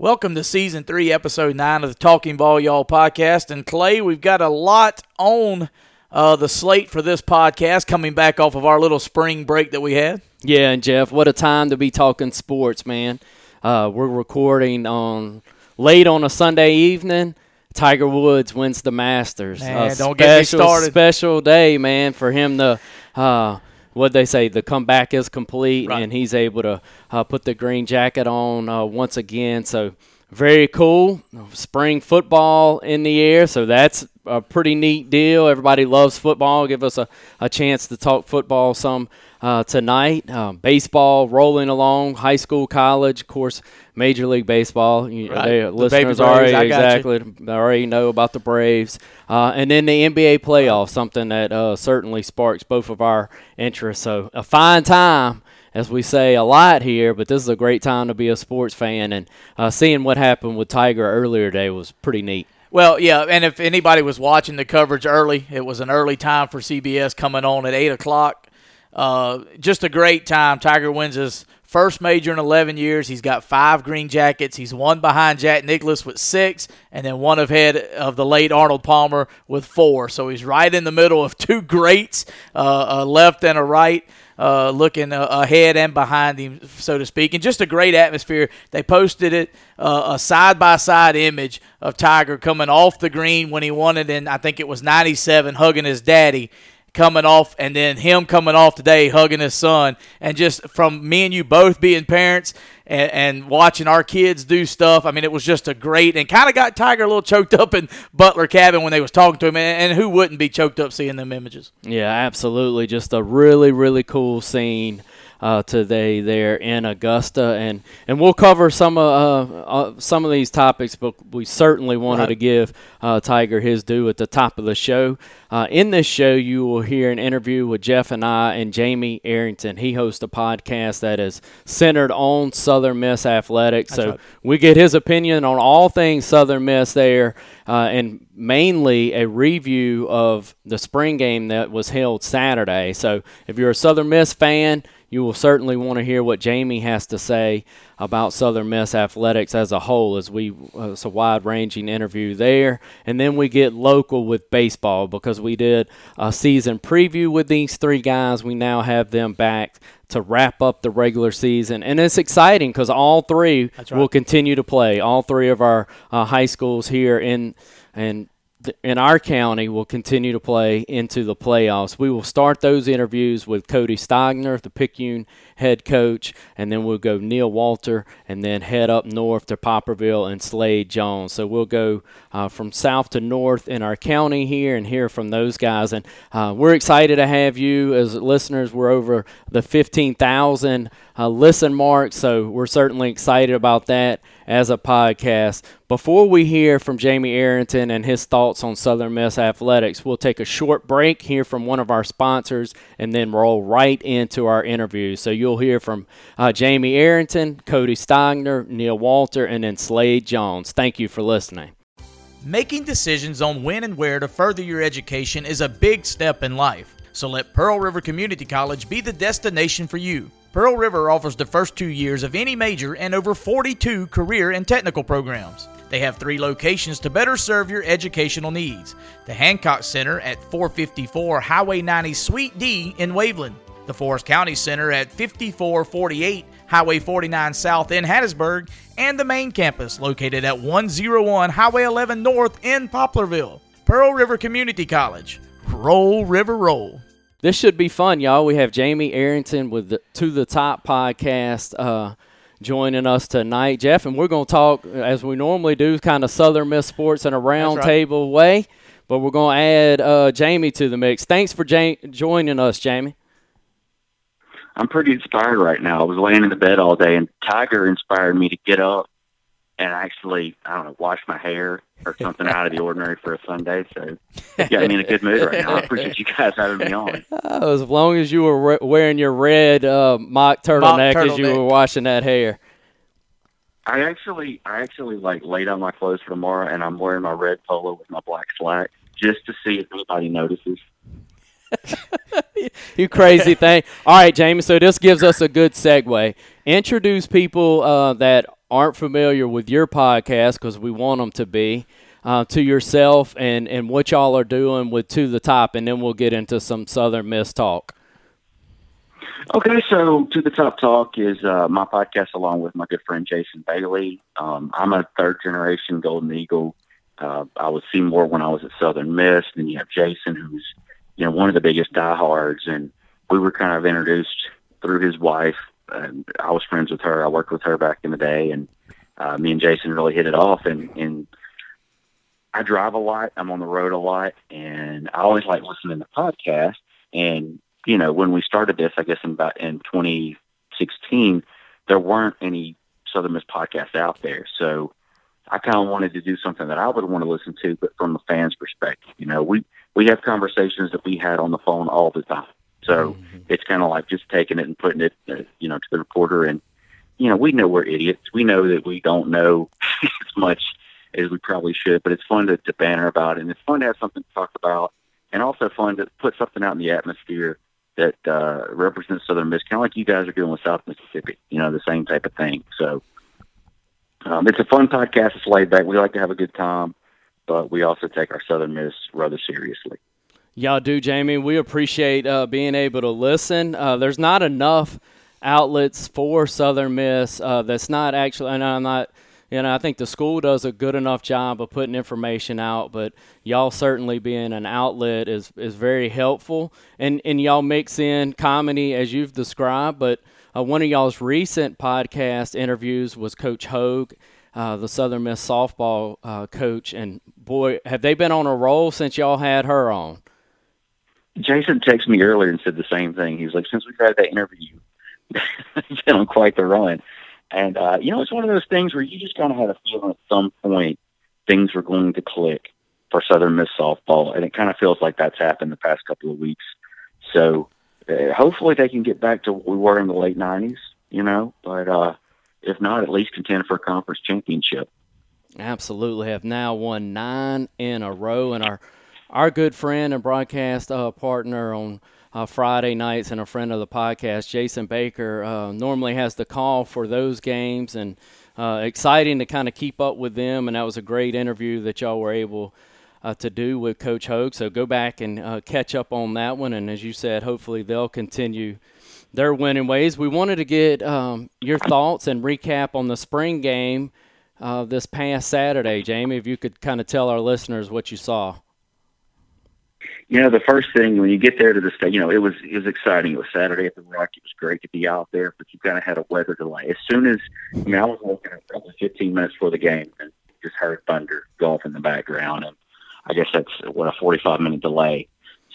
Welcome to season three, episode nine of the Talking Ball Y'all podcast. And Clay, we've got a lot on uh, the slate for this podcast coming back off of our little spring break that we had. Yeah, and Jeff, what a time to be talking sports, man. Uh, we're recording on late on a Sunday evening. Tiger Woods wins the Masters. Man, don't get me started. Special day, man, for him to. Uh, what they say, the comeback is complete, Right. and he's able to uh, put the green jacket on uh, once again. So very cool. Spring football in the air, so that's a pretty neat deal. Everybody loves football. Give us a, a chance to talk football some uh, tonight. Um, baseball rolling along, high school, college, of course, Major League Baseball. You, Right. they- The listeners already I exactly they already know about the Braves, uh, and then the NBA playoffs, something that uh, certainly sparks both of our interests. So a fine time. As we say a lot here, but this is a great time to be a sports fan, and uh, seeing what happened with Tiger earlier today was pretty neat. Well, yeah, and if anybody was watching the coverage early, it was an early time for CBS coming on at 8 o'clock. Uh, just a great time. Tiger wins his first major in 11 years. He's got five green jackets. He's one behind Jack Nicklaus with six, and then one ahead of the late Arnold Palmer with four. So he's right in the middle of two greats, uh, a left and a right. Uh, looking uh, ahead and behind him, so to speak, and just a great atmosphere. They posted it uh, a side by side image of Tiger coming off the green when he won it in, I think it was '97, hugging his daddy, coming off, and then him coming off today hugging his son, and just from me and you both being parents and, and watching our kids do stuff. I mean, it was just a great and kind of got Tiger a little choked up in Butler Cabin when they was talking to him, and, and who wouldn't be choked up seeing them images? Yeah, absolutely. Just a really, really cool scene uh, today there in Augusta, and and we'll cover some of uh, uh, some of these topics, but we certainly wanted Right. to give uh, Tiger his due at the top of the show. Uh, in this show, you will hear an interview with Jeff and I and Jamie Arrington. He hosts a podcast that is centered on Southern Miss athletics, so right. we get his opinion on all things Southern Miss there, uh, and mainly a review of the spring game that was held Saturday. So if you're a Southern Miss fan, you will certainly want to hear what Jamie has to say about Southern Miss athletics as a whole. As we, uh, it's a wide-ranging interview there, and then we get local with baseball because we did a season preview with these three guys. We now have them back to wrap up the regular season, and it's exciting because all three right. will continue to play. All three of our uh, high schools here in and in our county will continue to play into the playoffs. We will start those interviews with Cody Stogner, the Picayune head coach, and then we'll go Neil Walter, and then head up north to Poplarville and Slade Jones. So we'll go uh, from south to north in our county here and hear from those guys. And uh, we're excited to have you as listeners. We're over the 15,000 uh, listen mark, so we're certainly excited about that as a podcast. Before we hear from Jamie Arrington and his thoughts on Southern Miss athletics, we'll take a short break, hear from one of our sponsors, and then roll right into our interview. So you'll hear from uh, Jamie Arrington, Cody Stogner, Neil Walter, and then Slade Jones. Thank you for listening. Making decisions on when and where to further your education is a big step in life. So let Pearl River Community College be the destination for you. Pearl River offers the first two years of any major and over 42 career and technical programs. They have three locations to better serve your educational needs the Hancock Center at 454 Highway 90 Suite D in Waveland, the Forrest County Center at 5448 Highway 49 South in Hattiesburg, and the main campus located at 101 Highway 11 North in Poplarville. Pearl River Community College. Roll, River, roll. This should be fun, y'all. We have Jamie Arrington with the To the Top podcast uh, joining us tonight, Jeff, and we're going to talk as we normally do, kind of Southern Miss sports in a round right. table way. But we're going to add uh, Jamie to the mix. Thanks for ja- joining us, Jamie. I'm pretty inspired right now. I was laying in the bed all day, and Tiger inspired me to get up and actually, I don't know, wash my hair or something out of the ordinary for a Sunday. So it got me in a good mood right now. I appreciate you guys having me on. Oh, as long as you were re- wearing your red uh, mock turtleneck as you turtleneck. were washing that hair. I actually, I actually like laid out my clothes for tomorrow, and I'm wearing my red polo with my black slack just to see if anybody notices. you crazy thing. All right, Jamie. So this gives us a good segue. Introduce people uh, that aren't familiar with your podcast, because we want them to be, uh, to yourself and, and what y'all are doing with To the Top, and then we'll get into some Southern Miss talk. Okay, so To the Top Talk is uh, my podcast along with my good friend Jason Bailey. Um, I'm a third generation Golden Eagle. Uh, I was Seymour when I was at Southern Miss. Then you have Jason, who's you know one of the biggest diehards, and we were kind of introduced through his wife. And I was friends with her. I worked with her back in the day, and uh, me and Jason really hit it off. And, and I drive a lot. I'm on the road a lot, and I always like listening to podcasts. And you know, when we started this, I guess in about in 2016, there weren't any Southern Miss podcasts out there. So I kind of wanted to do something that I would want to listen to, but from a fan's perspective. You know, we we have conversations that we had on the phone all the time. So mm-hmm. it's kind of like just taking it and putting it, uh, you know, to the reporter. And you know, we know we're idiots. We know that we don't know as much as we probably should, but it's fun to, to banter about, it. and it's fun to have something to talk about, and also fun to put something out in the atmosphere that uh, represents Southern Miss, kind of like you guys are doing with South Mississippi. You know, the same type of thing. So um, it's a fun podcast. It's laid back. We like to have a good time, but we also take our Southern Miss rather seriously. Y'all do, Jamie. We appreciate uh, being able to listen. Uh, there's not enough outlets for Southern Miss. Uh, that's not actually, and I'm not you know, I think the school does a good enough job of putting information out, but y'all certainly being an outlet is is very helpful. And and y'all mix in comedy as you've described, but uh, one of y'all's recent podcast interviews was Coach Hogue, uh, the Southern Miss softball uh, coach, and boy, have they been on a roll since y'all had her on. Jason texted me earlier and said the same thing. He was like, "Since we've had that interview, it's been on quite the run." And, uh, you know, it's one of those things where you just kind of had a feeling at some point things were going to click for Southern Miss softball. And it kind of feels like that's happened the past couple of weeks. So uh, hopefully they can get back to what we were in the late 90s, you know, but uh, if not, at least contend for a conference championship. Absolutely. Have now won nine in a row. And our, our good friend and broadcast uh, partner on – uh, Friday nights and a friend of the podcast, Jason Baker, uh, normally has the call for those games and uh, exciting to kind of keep up with them. And that was a great interview that y'all were able uh, to do with Coach Hogue. So go back and uh, catch up on that one. And as you said, hopefully they'll continue their winning ways. We wanted to get um, your thoughts and recap on the spring game this past Saturday, Jamie. If you could kind of tell our listeners what you saw you know, the first thing when you get there to the state, you know, it was it was exciting. It was Saturday at the Rock. It was great to be out there, but you kind of had a weather delay. As soon as I mean, I was walking probably 15 minutes before the game, and just heard thunder go off in the background, and I guess that's what a 45 minute delay.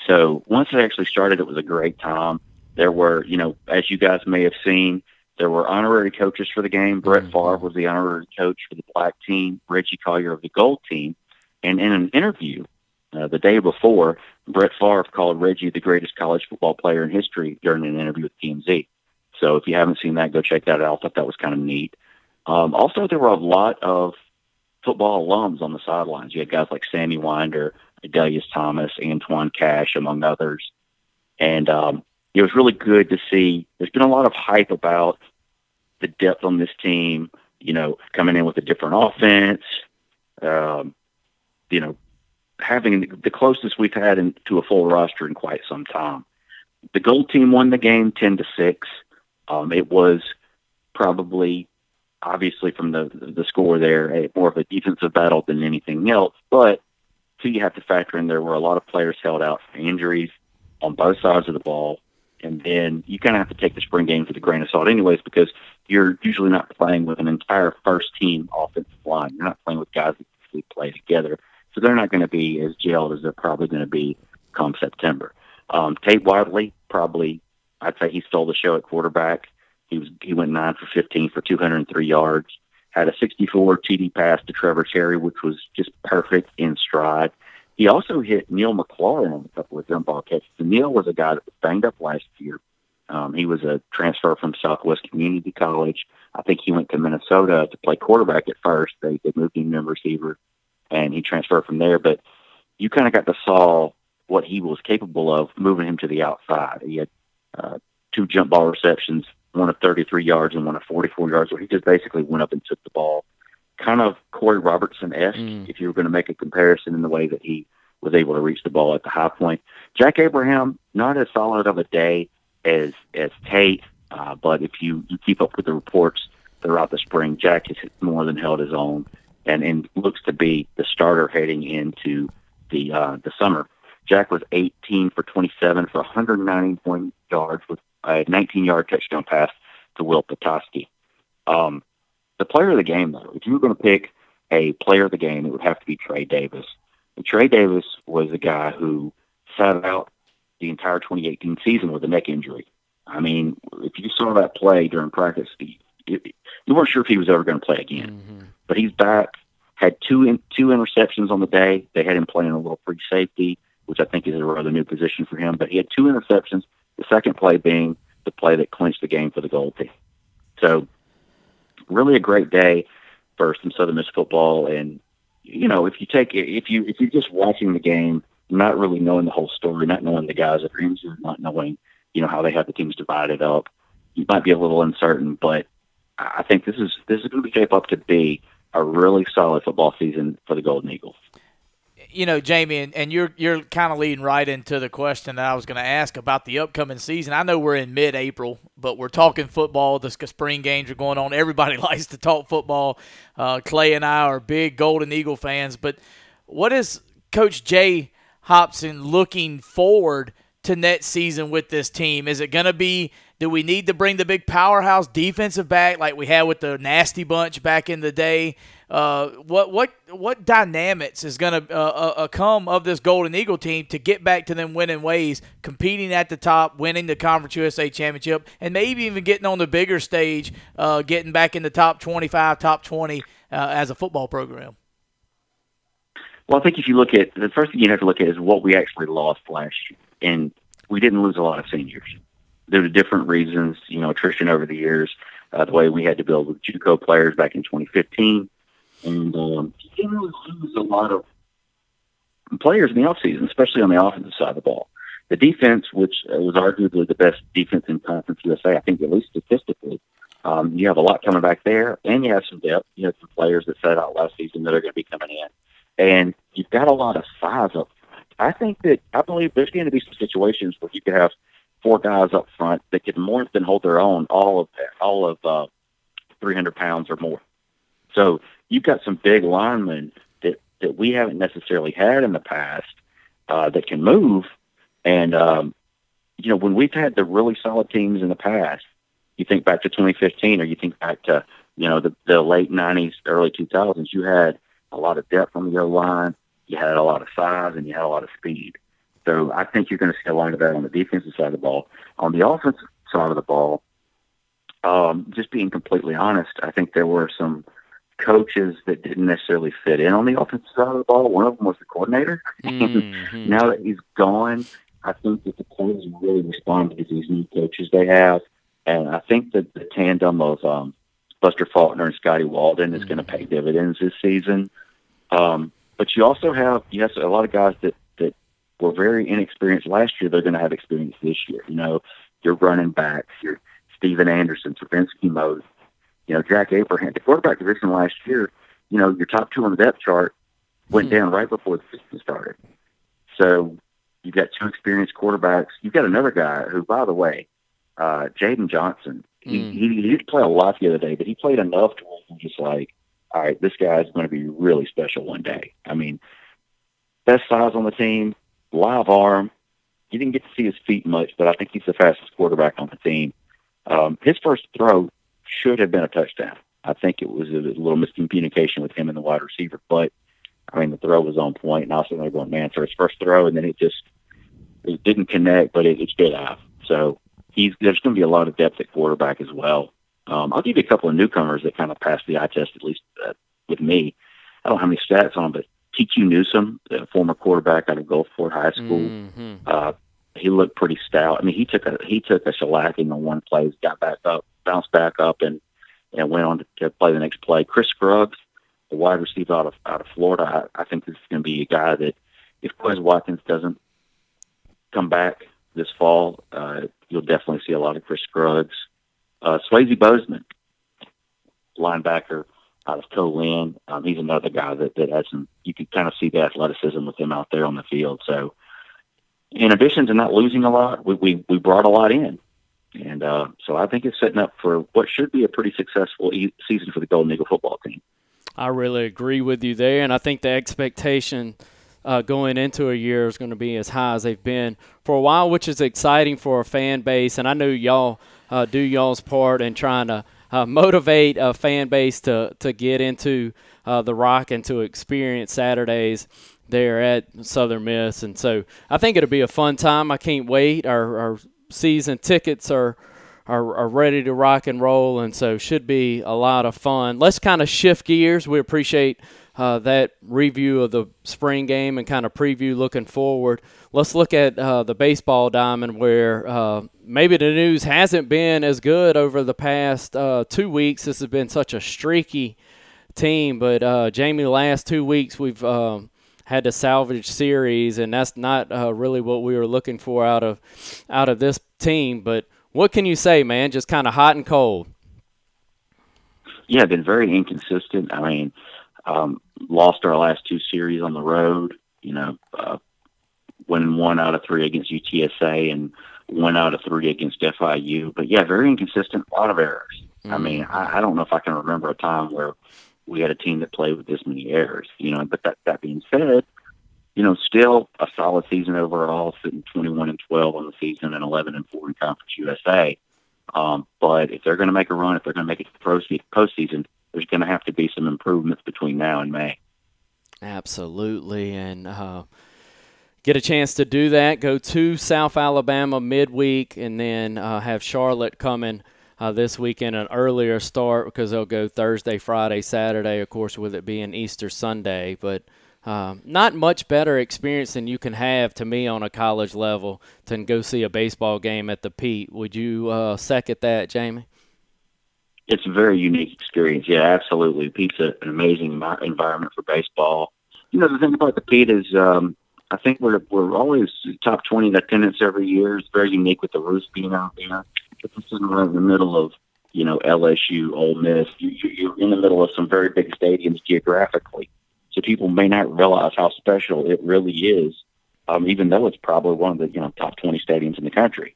So once it actually started, it was a great time. There were, you know, as you guys may have seen, there were honorary coaches for the game. Brett mm-hmm. Favre was the honorary coach for the black team. Reggie Collier of the gold team. And in an interview uh, the day before, Brett Favre called Reggie the greatest college football player in history during an interview with TMZ. So if you haven't seen that, go check that out. I thought that was kind of neat. Um, also, there were a lot of football alums on the sidelines. You had guys like Sammy Winder, Adalius Thomas, Antoine Cash, among others. And um, it was really good to see. There's been a lot of hype about the depth on this team, you know, coming in with a different offense, um, you know, having the closest we've had in, to a full roster in quite some time. The gold team won the game ten to six. Um, it was probably, obviously, from the the score there, a, more of a defensive battle than anything else. But so you have to factor in there were a lot of players held out for injuries on both sides of the ball, and then you kind of have to take the spring game with a grain of salt, anyways, because you're usually not playing with an entire first team offensive line. You're not playing with guys that usually play together. So they're not going to be as gelled as they're probably going to be come September. Um, Tate Whatley probably, I'd say he stole the show at quarterback. He was he went nine for 15 for 203 yards. Had a 64 TD pass to Trevor Cherry, which was just perfect in stride. He also hit Neil McLaurin on a couple of jump ball catches. And Neil was a guy that was banged up last year. Um, he was a transfer from Southwest Community College. I think he went to Minnesota to play quarterback at first. They, they moved him to receiver and he transferred from there. But you kind of got to saw what he was capable of moving him to the outside. He had uh, two jump ball receptions one of 33 yards and one of 44 yards, where he just basically went up and took the ball, kind of Korey Robertson esque. Mm. If you were going to make a comparison in the way that he was able to reach the ball at the high point, Jack Abraham not as solid of a day as as Tate, uh, but if you you keep up with the reports throughout the spring, Jack has more than held his own, and and looks to be the starter heading into the uh, the summer. Jack was 18 for 27 for 190 point yards with a 19 yard touchdown pass to Will Petoskey. Um, the player of the game, though, if you were going to pick a player of the game, it would have to be Trey Davis. And Trey Davis was a guy who sat out the entire 2018 season with a neck injury. I mean, if you saw that play during practice, you weren't sure if he was ever going to play again. Mm-hmm. But he's back. Had two in, two interceptions on the day. They had him playing a little free safety which I think is a rather new position for him. But he had two interceptions. The second play being the play that clinched the game for the gold team. So, really a great day for some Southern Miss football. And you know, if you take if you if you're just watching the game, not really knowing the whole story, not knowing the guys that are injured, not knowing you know how they have the teams divided up, you might be a little uncertain. But I think this is this is going to shape up to be a really solid football season for the Golden Eagles you know, Jamie, and, and you're you're kind of leading right into the question that I was going to ask about the upcoming season. I know we're in mid-April, but we're talking football. The spring games are going on. Everybody likes to talk football. Uh, Clay and I are big Golden Eagle fans, but what is Coach Jay Hopson looking forward to next season with this team? Is it going to be do we need to bring the big powerhouse defensive back like we had with the nasty bunch back in the day? Uh, what what what dynamics is going to uh, uh, uh, come of this Golden Eagle team to get back to them winning ways, competing at the top, winning the Conference USA championship, and maybe even getting on the bigger stage, uh, getting back in the top 25, top 20 uh, as a football program? Well, I think if you look at the first thing you have to look at is what we actually lost last year, and we didn't lose a lot of seniors. There different reasons, you know, attrition over the years, the way we had to build with JUCO players back in 2015 and um, didn't really lose a lot of players in the offseason, especially on the offensive side of the ball. The defense, which was arguably the best defense in Conference USA, I think at least statistically, um, you have a lot coming back there, and you have some depth. You have some players that set out last season that are going to be coming in, and you've got a lot of size up. I think that I believe there's going to be some situations where you could have four guys up front that can more than hold their own all of all of uh, 300 pounds or more. So you've got some big linemen that that we haven't necessarily had in the past uh, that can move. And um, you know, when we've had the really solid teams in the past, you think back to 2015, or you think back to you know the, the late 90s, early 2000s. You had a lot of depth on the O line. You had a lot of size, and you had a lot of speed. So I think you're going to see a lot of that on the defensive side of the ball. On the offensive side of the ball, um, just being completely honest, I think there were some coaches that didn't necessarily fit in on the offensive side of the ball. One of them was the coordinator. Mm-hmm. now that he's gone, I think that the players really respond to these new coaches they have, and I think that the tandem of um, Buster Faulkner and Scotty Walden mm-hmm. is going to pay dividends this season. Um, but you also have you have a lot of guys that were very inexperienced last year. They're going to have experience this year. You know, your running backs, your Steven Anderson, Trivenskey Mosley you know, Jack Abraham, the quarterback position last year, you know, your top two on the depth chart went hmm down right before the season started. So you've got two experienced quarterbacks. You've got another guy who, by the way, uh, Jaden Johnson, he, mm. he, he didn't play a lot the other day, but he played enough to where I'm just like, all right, this guy's going to be really special one day. I mean, best size on the team, live arm. You didn't get to see his feet much, but I think he's the fastest quarterback on the team. Um, his first throw should have been a touchdown. I think it was a little miscommunication with him and the wide receiver, but I mean the throw was on point, and also they're going, man, for his first throw, and then it just it didn't connect, but it, it stood out. So he's there's going to be a lot of depth at quarterback as well. Um, I'll give you a couple of newcomers that kind of passed the eye test, at least uh, with me. I don't have any stats on, them, but TQ Newsome, the former quarterback out of Gulfport High School, mm-hmm. uh, he looked pretty stout. I mean, he took a he took a shellacking on one play, got back up, bounced back up, and and went on to, to play the next play. Chris Scruggs, the wide receiver out of out of Florida, I, I think this is going to be a guy that if Quez Watkins doesn't come back this fall, uh, you'll definitely see a lot of Chris Scruggs. Uh, Swayze Bozeman, linebacker out of Co-Lin. Um, he's another guy that, that has some, you can kind of see the athleticism with him out there on the field. So in addition to not losing a lot, we, we, we brought a lot in. And uh, so I think it's setting up for what should be a pretty successful e- season for the Golden Eagle football team. I really agree with you there, and I think the expectation uh, going into a year is going to be as high as they've been for a while, which is exciting for a fan base. And I know y'all uh, do y'all's part in trying to uh, motivate a fan base to to get into uh, the Rock and to experience Saturdays there at Southern Miss. And so I think it'll be a fun time. I can't wait. Our, our season tickets are are, are ready to rock and roll, and so should be a lot of fun. Let's kind of shift gears. We appreciate uh, that review of the spring game and kind of preview looking forward. Let's look at uh, the baseball diamond, where uh, maybe the news hasn't been as good over the past uh, two weeks. This has been such a streaky team, but uh, Jamie, the last two weeks we've um, had to salvage series, and that's not uh, really what we were looking for out of out of this team, but what can you say, man? Just kind of hot and cold. Yeah, been very inconsistent. I mean, um, lost our last two series on the road. You know, uh, one out of three against UTSA and one out of three against FIU. But yeah, very inconsistent. A lot of errors. Mm-hmm. I mean, I, I don't know if I can remember a time where we had a team that played with this many errors. You know, but that that being said, you know, still a solid season overall, sitting 21 and 12 on the season and 11 and 4 in Conference USA. Um, but if they're going to make a run, if they're going to make it to the postseason, there's going to have to be some improvements between now and May. Absolutely. And uh, get a chance to do that. Go to South Alabama midweek and then uh, have Charlotte coming. Uh, this weekend an earlier start because they'll go Thursday, Friday, Saturday, of course, with it being Easter Sunday. But um, not much better experience than you can have to me on a college level to go see a baseball game at the Pete. Would you uh, second that, Jamie? It's a very unique experience. Yeah, absolutely. Pete's an amazing environment for baseball. You know, the thing about the Pete is, um, I think we're we're always top twenty in attendance every year. It's very unique with the Roost being out there. It's sitting right in the middle of you know LSU, Ole Miss. You, you're in the middle of some very big stadiums geographically so people may not realize how special it really is, um, even though it's probably one of the you know top 20 stadiums in the country.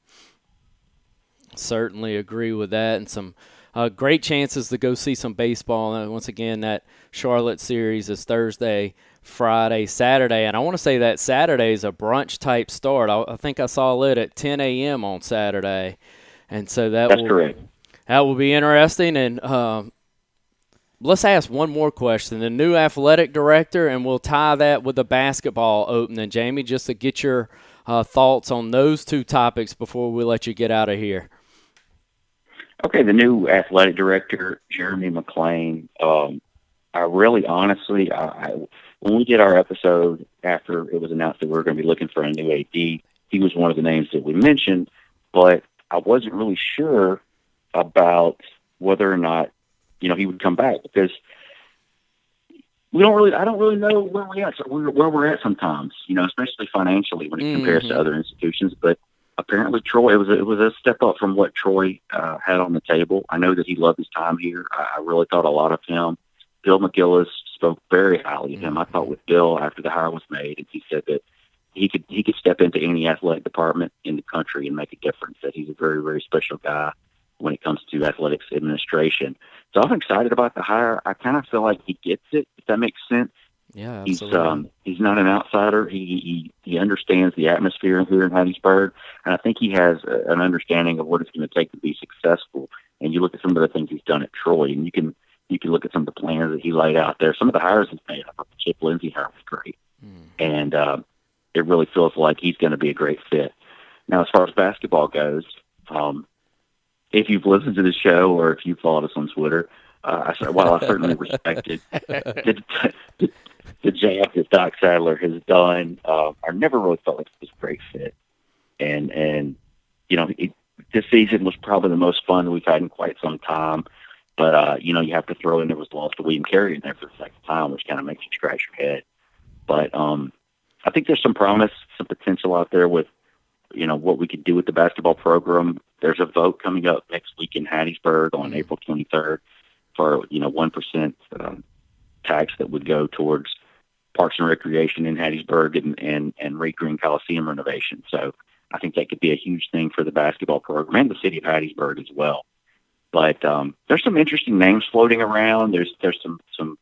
Certainly agree with that, and some uh, great chances to go see some baseball. And once again, that Charlotte series is Thursday, Friday, Saturday, and I want to say that Saturday is a brunch type start. I, I think I saw it at 10 a.m. on Saturday, and so that That's will, correct. That will be interesting, and um, let's ask one more question. The new athletic director, and we'll tie that with the basketball opening, Jamie, just to get your uh, thoughts on those two topics before we let you get out of here. Okay, the new athletic director, Jeremy McClain. Um, I really, honestly, I, I, when we did our episode after it was announced that we were going to be looking for a new AD, he was one of the names that we mentioned, but I wasn't really sure about whether or not you know, he would come back because we don't really, I don't really know where we're at, where we're at sometimes, you know, especially financially when it mm-hmm. compares to mm-hmm. other institutions. But apparently, Troy, it was a, it was a step up from what Troy uh, had on the table. I know that he loved his time here. I, I really thought a lot of him. Bill McGillis spoke very highly of him. Mm-hmm. I thought with Bill after the hire was made, and he said that he could he could step into any athletic department in the country and make a difference. That he's a very very special guy when it comes to athletics administration. So I'm excited about the hire. I kind of feel like he gets it, if that makes sense. Yeah, absolutely. he's um, he's not an outsider. He, he he understands the atmosphere here in Hattiesburg, and I think he has a, an understanding of what it's going to take to be successful. And you look at some of the things he's done at Troy, and you can you can look at some of the plans that he laid out there. Some of the hires he's made. I thought the Chip Lindsey hire was great, mm. and uh, it really feels like he's going to be a great fit. Now, as far as basketball goes, um, if you've listened to the show or if you followed us on Twitter, uh, I, while I certainly respected the, the, the job that Doc Sadler has done, uh, I never really felt like it was a great fit. And and you know, it, this season was probably the most fun we've had in quite some time. But uh, you know, you have to throw in there was the loss of William Carey in there for the second time, which kind of makes you scratch your head. But um, I think there's some promise, some potential out there with you know, what we could do with the basketball program. There's a vote coming up next week in Hattiesburg on April 23rd for, you know, 1% um, tax that would go towards Parks and Recreation in Hattiesburg and, and, and Reed Green Coliseum renovation. So I think that could be a huge thing for the basketball program and the city of Hattiesburg as well. But um, there's some interesting names floating around. There's there's some some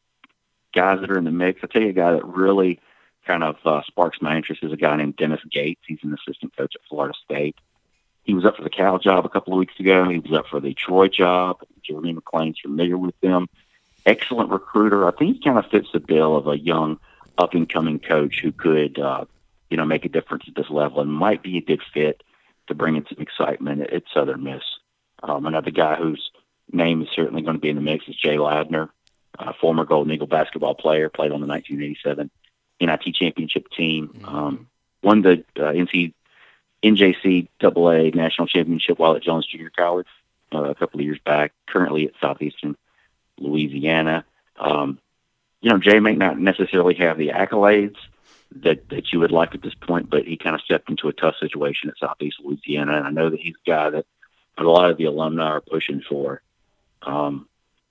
guys that are in the mix. I'll tell you a guy that really kind of uh, sparks my interest is a guy named Dennis Gates. He's an assistant coach at Florida State. He was up for the Cal job a couple of weeks ago. He was up for the Troy job. Jeremy McClain's familiar with them. Excellent recruiter. I think he kind of fits the bill of a young, up and coming coach who could, uh, you know, make a difference at this level and might be a good fit to bring in some excitement at Southern Miss. Um, another guy whose name is certainly going to be in the mix is Jay Ladner, uh, former Golden Eagle basketball player, played on the 1987 NIT championship team, mm-hmm. um, won the uh, NC NJC AA national championship while at Jones Junior College uh, a couple of years back. Currently at Southeastern Louisiana. Um, you know, Jay may not necessarily have the accolades that that you would like at this point, but he kind of stepped into a tough situation at Southeast Louisiana, and I know that he's a guy that a lot of the alumni are pushing for. Um,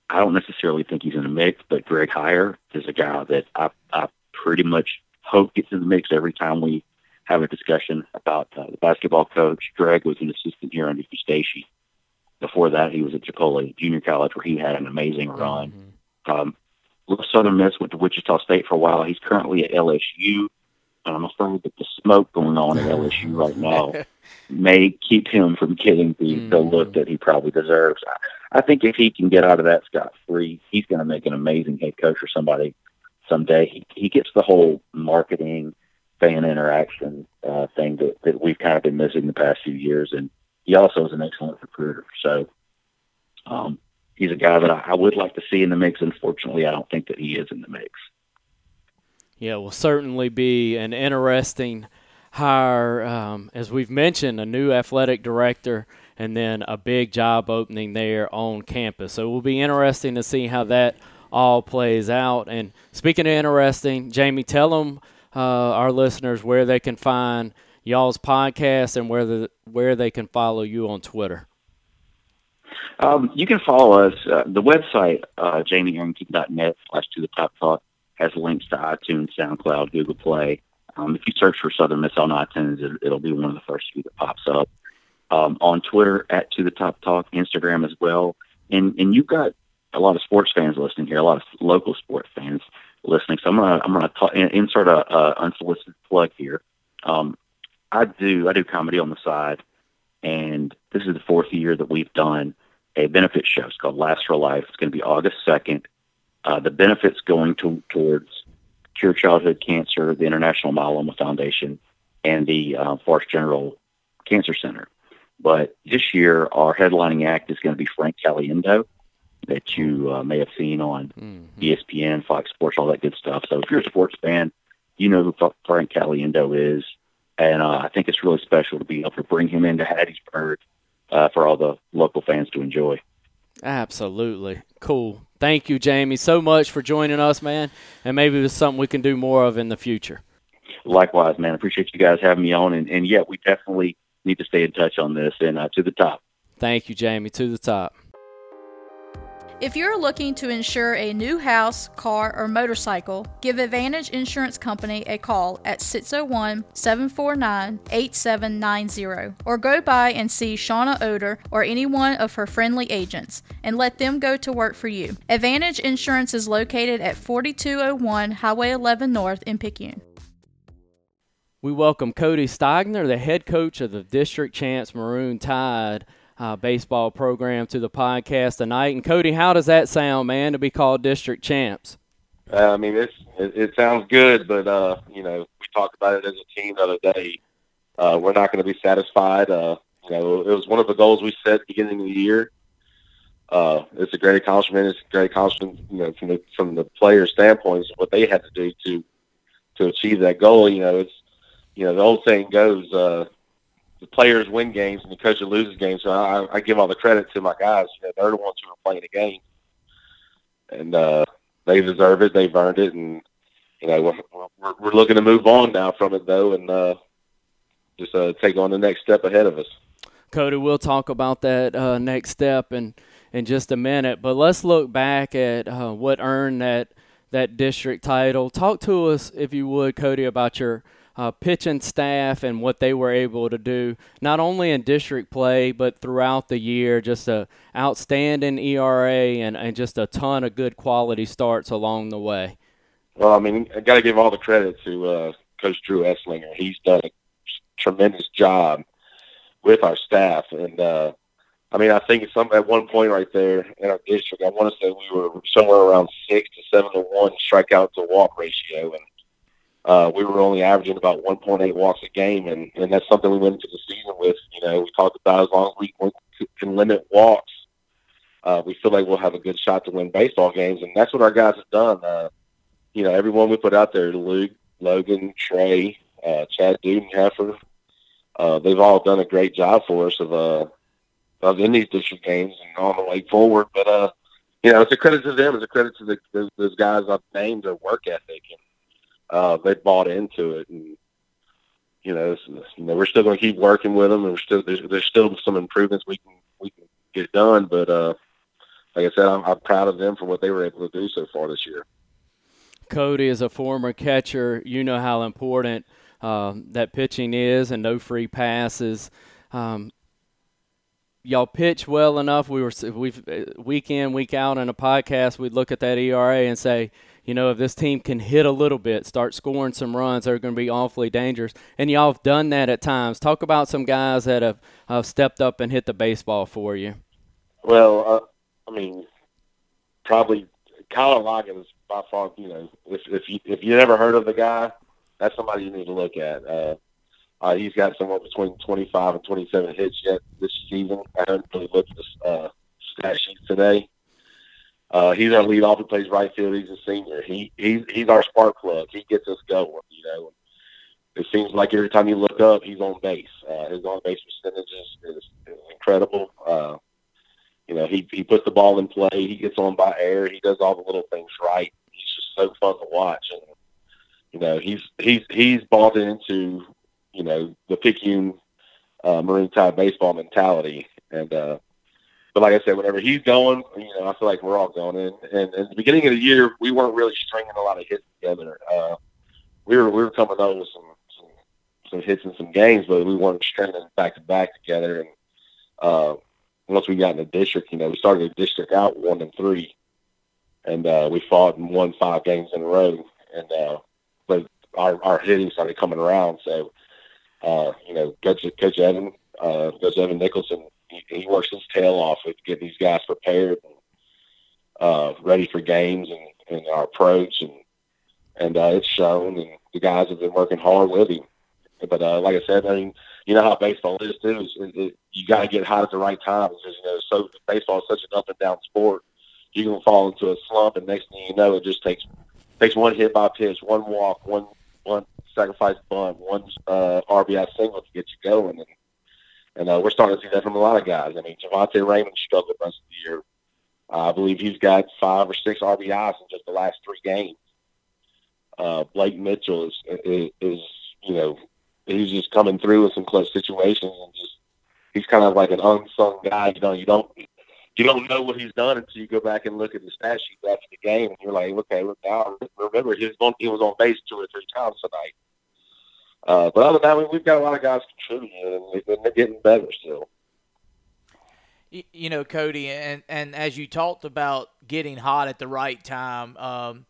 I don't necessarily think he's in the mix, but Greg Heiar is a guy that I, I pretty much hope gets in the mix every time we have a discussion about uh, the basketball coach. Greg was an assistant here under Eustachy. Before that, he was at Chipola Junior College, where he had an amazing run. Mm-hmm. Um, Southern Miss went to Wichita State for a while. He's currently at LSU. And I'm afraid that the smoke going on at LSU right now may keep him from getting the, mm. the look that he probably deserves. I, I think if he can get out of that scot free, he's going to make an amazing head coach or somebody someday. He, he gets the whole marketing, fan interaction uh, thing that, that we've kind of been missing the past few years. And he also is an excellent recruiter. So um, he's a guy that I, I would like to see in the mix. Unfortunately, I don't think that he is in the mix. Yeah, will certainly be an interesting hire. Um, as we've mentioned, a new athletic director and then a big job opening there on campus. So it will be interesting to see how that all plays out. And speaking of interesting, Jamie, tell them uh, our listeners where they can find y'all's podcast and where the where they can follow you on Twitter. Um, you can follow us. Uh, the website, uh, jamiearrington.net slash to the top talk has links to iTunes, SoundCloud, Google Play. Um, if you search for Southern Miss on iTunes, it, will be one of the first few that pops up. Um, on Twitter at To the Top Talk, Instagram as well, and and you've got a lot of sports fans listening here, a lot of local sports fans listening. So I'm gonna I'm gonna insert a unsolicited plug here. Um, I do I do comedy on the side, and this is the fourth year that we've done a benefit show. It's called Last for Life. It's going to be August second uh, the benefits going to, towards Cure Childhood Cancer, the International Myeloma Foundation, and the uh, Forrest General Cancer Center. But this year, our headlining act is going to be Frank Caliendo, that you uh, may have seen on mm-hmm. ESPN, Fox Sports, all that good stuff. So if you're a sports fan, you know who Frank Caliendo is. And uh, I think it's really special to be able to bring him into Hattiesburg uh, for all the local fans to enjoy. Absolutely. Cool. Thank you, Jamie, so much for joining us, man. And maybe it's something we can do more of in the future. Likewise, man. Appreciate you guys having me on. And, and yeah, we definitely need to stay in touch on this and uh, to the top. Thank you, Jamie. To the top. If you're looking to insure a new house, car, or motorcycle, give Advantage Insurance Company a call at 601 749 8790 or go by and see Shauna Oder or any one of her friendly agents and let them go to work for you. Advantage Insurance is located at 4201 Highway 11 North in Picayune. We welcome Cody Stogner, the head coach of the district champs Maroon Tide uh, baseball program to the podcast tonight. And Cody, how does that sound, man, to be called district champs? Uh, I mean, it's, it, it sounds good, but uh, you know, we talked about it as a team the other day. Uh, we're not going to be satisfied. Uh, you know, it was one of the goals we set at the beginning of the year. Uh, it's a great accomplishment. It's a great accomplishment, you know, from the from the player standpoint, what they had to do to to achieve that goal. You know, it's you know the old saying goes, uh, the players win games and the coach loses games. So I, I give all the credit to my guys. You know, they're the ones who are playing the game, and uh, they deserve it. They've earned it, and you know we're, we're, looking to move on now from it though, and uh, just uh, take on the next step ahead of us. Cody, we'll talk about that uh, next step in in just a minute, but let's look back at uh, what earned that that district title. Talk to us, if you would, Cody, about your uh, pitching staff and what they were able to do, not only in district play, but throughout the year. Just a outstanding ERA and, and just a ton of good quality starts along the way. Well, I mean, I got to give all the credit to uh, Coach Drew Esslinger. He's done a tremendous job with our staff, and uh, I mean, I think some at one point right there in our district, I want to say we were somewhere around six to seven to one strikeout to walk ratio, and uh, we were only averaging about 1.8 walks a game, and, and that's something we went into the season with. You know, we talked about as long as we can limit walks, uh, we feel like we'll have a good shot to win baseball games, and that's what our guys have done. Uh, you know, everyone we put out there, Luke, Logan, Trey, uh, Chad Dudenheffer, uh, they've all done a great job for us of uh, of in these district games and on the way forward. But uh, you know, it's a credit to them. It's a credit to the, those, guys I've named their work ethic and uh, they bought into it, and you know, you know, we're still going to keep working with them, and we're still there's, there's still some improvements we can we can get done. But uh, like I said, I'm, I'm proud of them for what they were able to do so far this year. Cody, is a former catcher, you know how important um, that pitching is, and no free passes. Um, y'all pitch well enough. We were we've week in week out in a podcast. We'd look at that ERA and say, you know, if this team can hit a little bit, start scoring some runs, they're going to be awfully dangerous. And y'all have done that at times. Talk about some guys that have uh, stepped up and hit the baseball for you. Well, uh, I mean, probably Kyle Loggins by far. You know, if if you if you never heard of the guy, that's somebody you need to look at. Uh, uh, he's got somewhere between 25 and 27 hits yet this season. I haven't really looked at the uh, stat sheet today, uh, he's our lead off. He plays right field. He's a senior. He he's he's our spark plug. He gets us going. You know, it seems like every time you look up, he's on base. Uh, his on base percentage is, is, is incredible. Uh, you know, he he puts the ball in play. He gets on by air. He does all the little things right. He's just so fun to watch. And you know, he's he's he's bought into you know the Picayune uh, Maroon Tide baseball mentality. And uh, but like I said, whenever he's going, you know, I feel like we're all going. And, and, at the beginning of the year, we weren't really stringing a lot of hits together. Uh, we were we were coming out with some, some some hits in some games, but we weren't stringing back to back together. And uh, once we got in the district, you know, we started the district out one and three, and uh, we fought and won five games in a row. And uh, but our our hitting started coming around. So uh, you know, Coach Coach Evan, uh, Coach Evan Nicholson he, works his tail off with getting these guys prepared and uh, ready for games and, and our approach and and uh, it's shown and the guys have been working hard with him. But uh, like I said, I mean, you know how baseball is too. Is, it, you got to get hot at the right time because you know so baseball is such an up and down sport. You can fall into a slump, and next thing you know, it just takes takes one hit by pitch, one walk, one one sacrifice bunt, one uh, RBI single to get you going, and and uh, we're starting to see that from a lot of guys. I mean, Javante Raymond struggled the rest of the year. Uh, I believe he's got five or six RBIs in just the last three games. Uh, Blake Mitchell is, is, is, you know, he's just coming through in some close situations and just he's kind of like an unsung guy. You know, you don't you don't know what he's done until you go back and look at the stat sheet after the game, and you're like, okay, look now. Remember, he was on he was on base two or three times tonight. Uh, but other than that, we've got a lot of guys contributing, and they're getting better still. You know, Cody, and and as you talked about getting hot at the right time, um,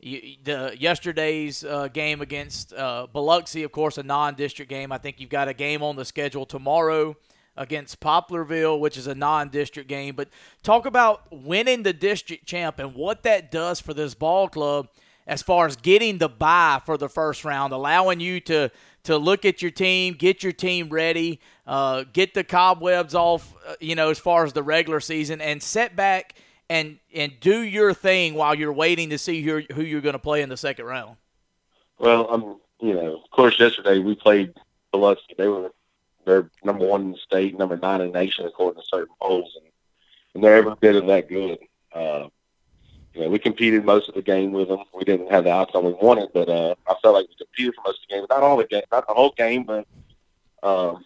you, the yesterday's uh, game against uh, Biloxi, of course, a non-district game. I think you've got a game on the schedule tomorrow against Poplarville, which is a non-district game. But talk about winning the district champ and what that does for this ball club as far as getting the buy for the first round, allowing you to to look at your team, get your team ready, uh, get the cobwebs off, uh, you know, as far as the regular season, and set back and and do your thing while you're waiting to see who who you're going to play in the second round. Well, um, you know, of course, yesterday we played Biloxi. They were they're number one in the state, number nine in the nation according to certain polls, and and they're every bit of that good. Uh, you know, we competed most of the game with them. We didn't have the outcome we wanted, but uh, I felt like we competed for most of the game. Not all the game, not the whole game, but Um,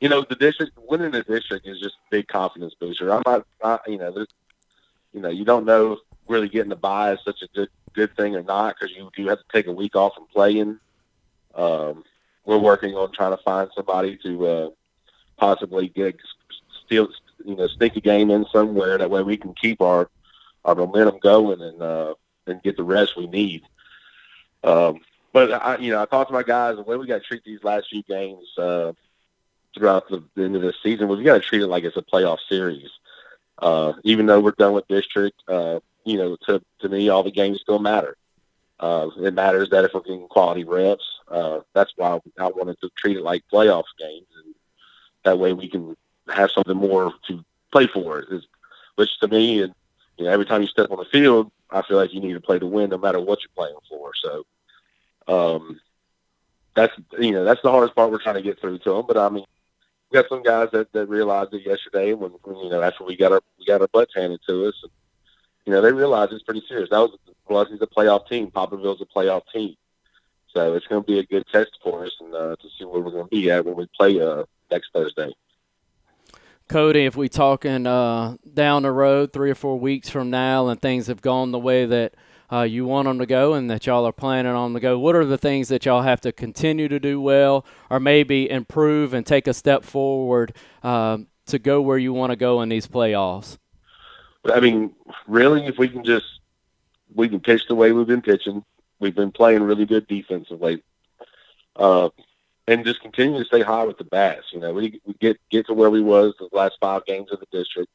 you know, the district winning the district is just a big confidence booster. I'm not, I, you know, you know, you don't know really getting the buy is such a good good thing or not because you do have to take a week off from playing. Um, we're working on trying to find somebody to uh, possibly get steal, you know, sneak a game in somewhere. That way we can keep our our momentum going and uh, and get the rest we need. Um, but I, you know, I talked to my guys the way we got to treat these last few games uh, throughout the, the end of the season. We got to treat it like it's a playoff series. Uh, even though we're done with district, uh, you know, to to me, all the games still matter. Uh, it matters that if we're getting quality reps, uh, that's why I wanted to treat it like playoff games, and that way we can have something more to play for. Is, which to me, and you know, every time you step on the field, I feel like you need to play to win, no matter what you're playing for. So, um, that's you know that's the hardest part we're trying to get through to them. But I mean, we got some guys that, that realized it yesterday when, when you know after we got our we got our butts handed to us. And, you know they realized it's pretty serious. That was Biloxi's a playoff team. Poplarville's a playoff team. So it's going to be a good test for us and uh, to see where we're going to be at when we play uh, next Thursday. Cody, if we talking uh, down the road three or four weeks from now, and things have gone the way that uh, you want them to go, and that y'all are planning on to go, what are the things that y'all have to continue to do well, or maybe improve and take a step forward uh, to go where you want to go in these playoffs? I mean, really, if we can just we can pitch the way we've been pitching, we've been playing really good late. Uh, and just continue to stay high with the bats. You know, we, we get get to where we was the last five games of the district.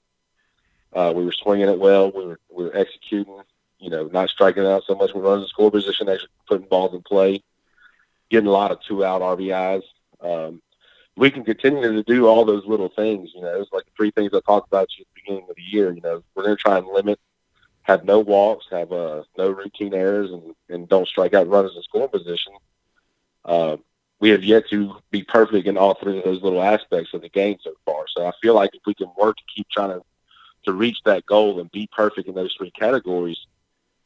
Uh, we were swinging it well. We were we were executing. You know, not striking out so much. We run the score position, actually putting balls in play, getting a lot of two out RBIs. Um, we can continue to do all those little things. You know, it's like the three things I talked about at the beginning of the year. You know, we're going to try and limit, have no walks, have uh, no routine errors, and, and don't strike out runners in scoring position. Uh, we have yet to be perfect in all three of those little aspects of the game so far. So I feel like if we can work to keep trying to to reach that goal and be perfect in those three categories,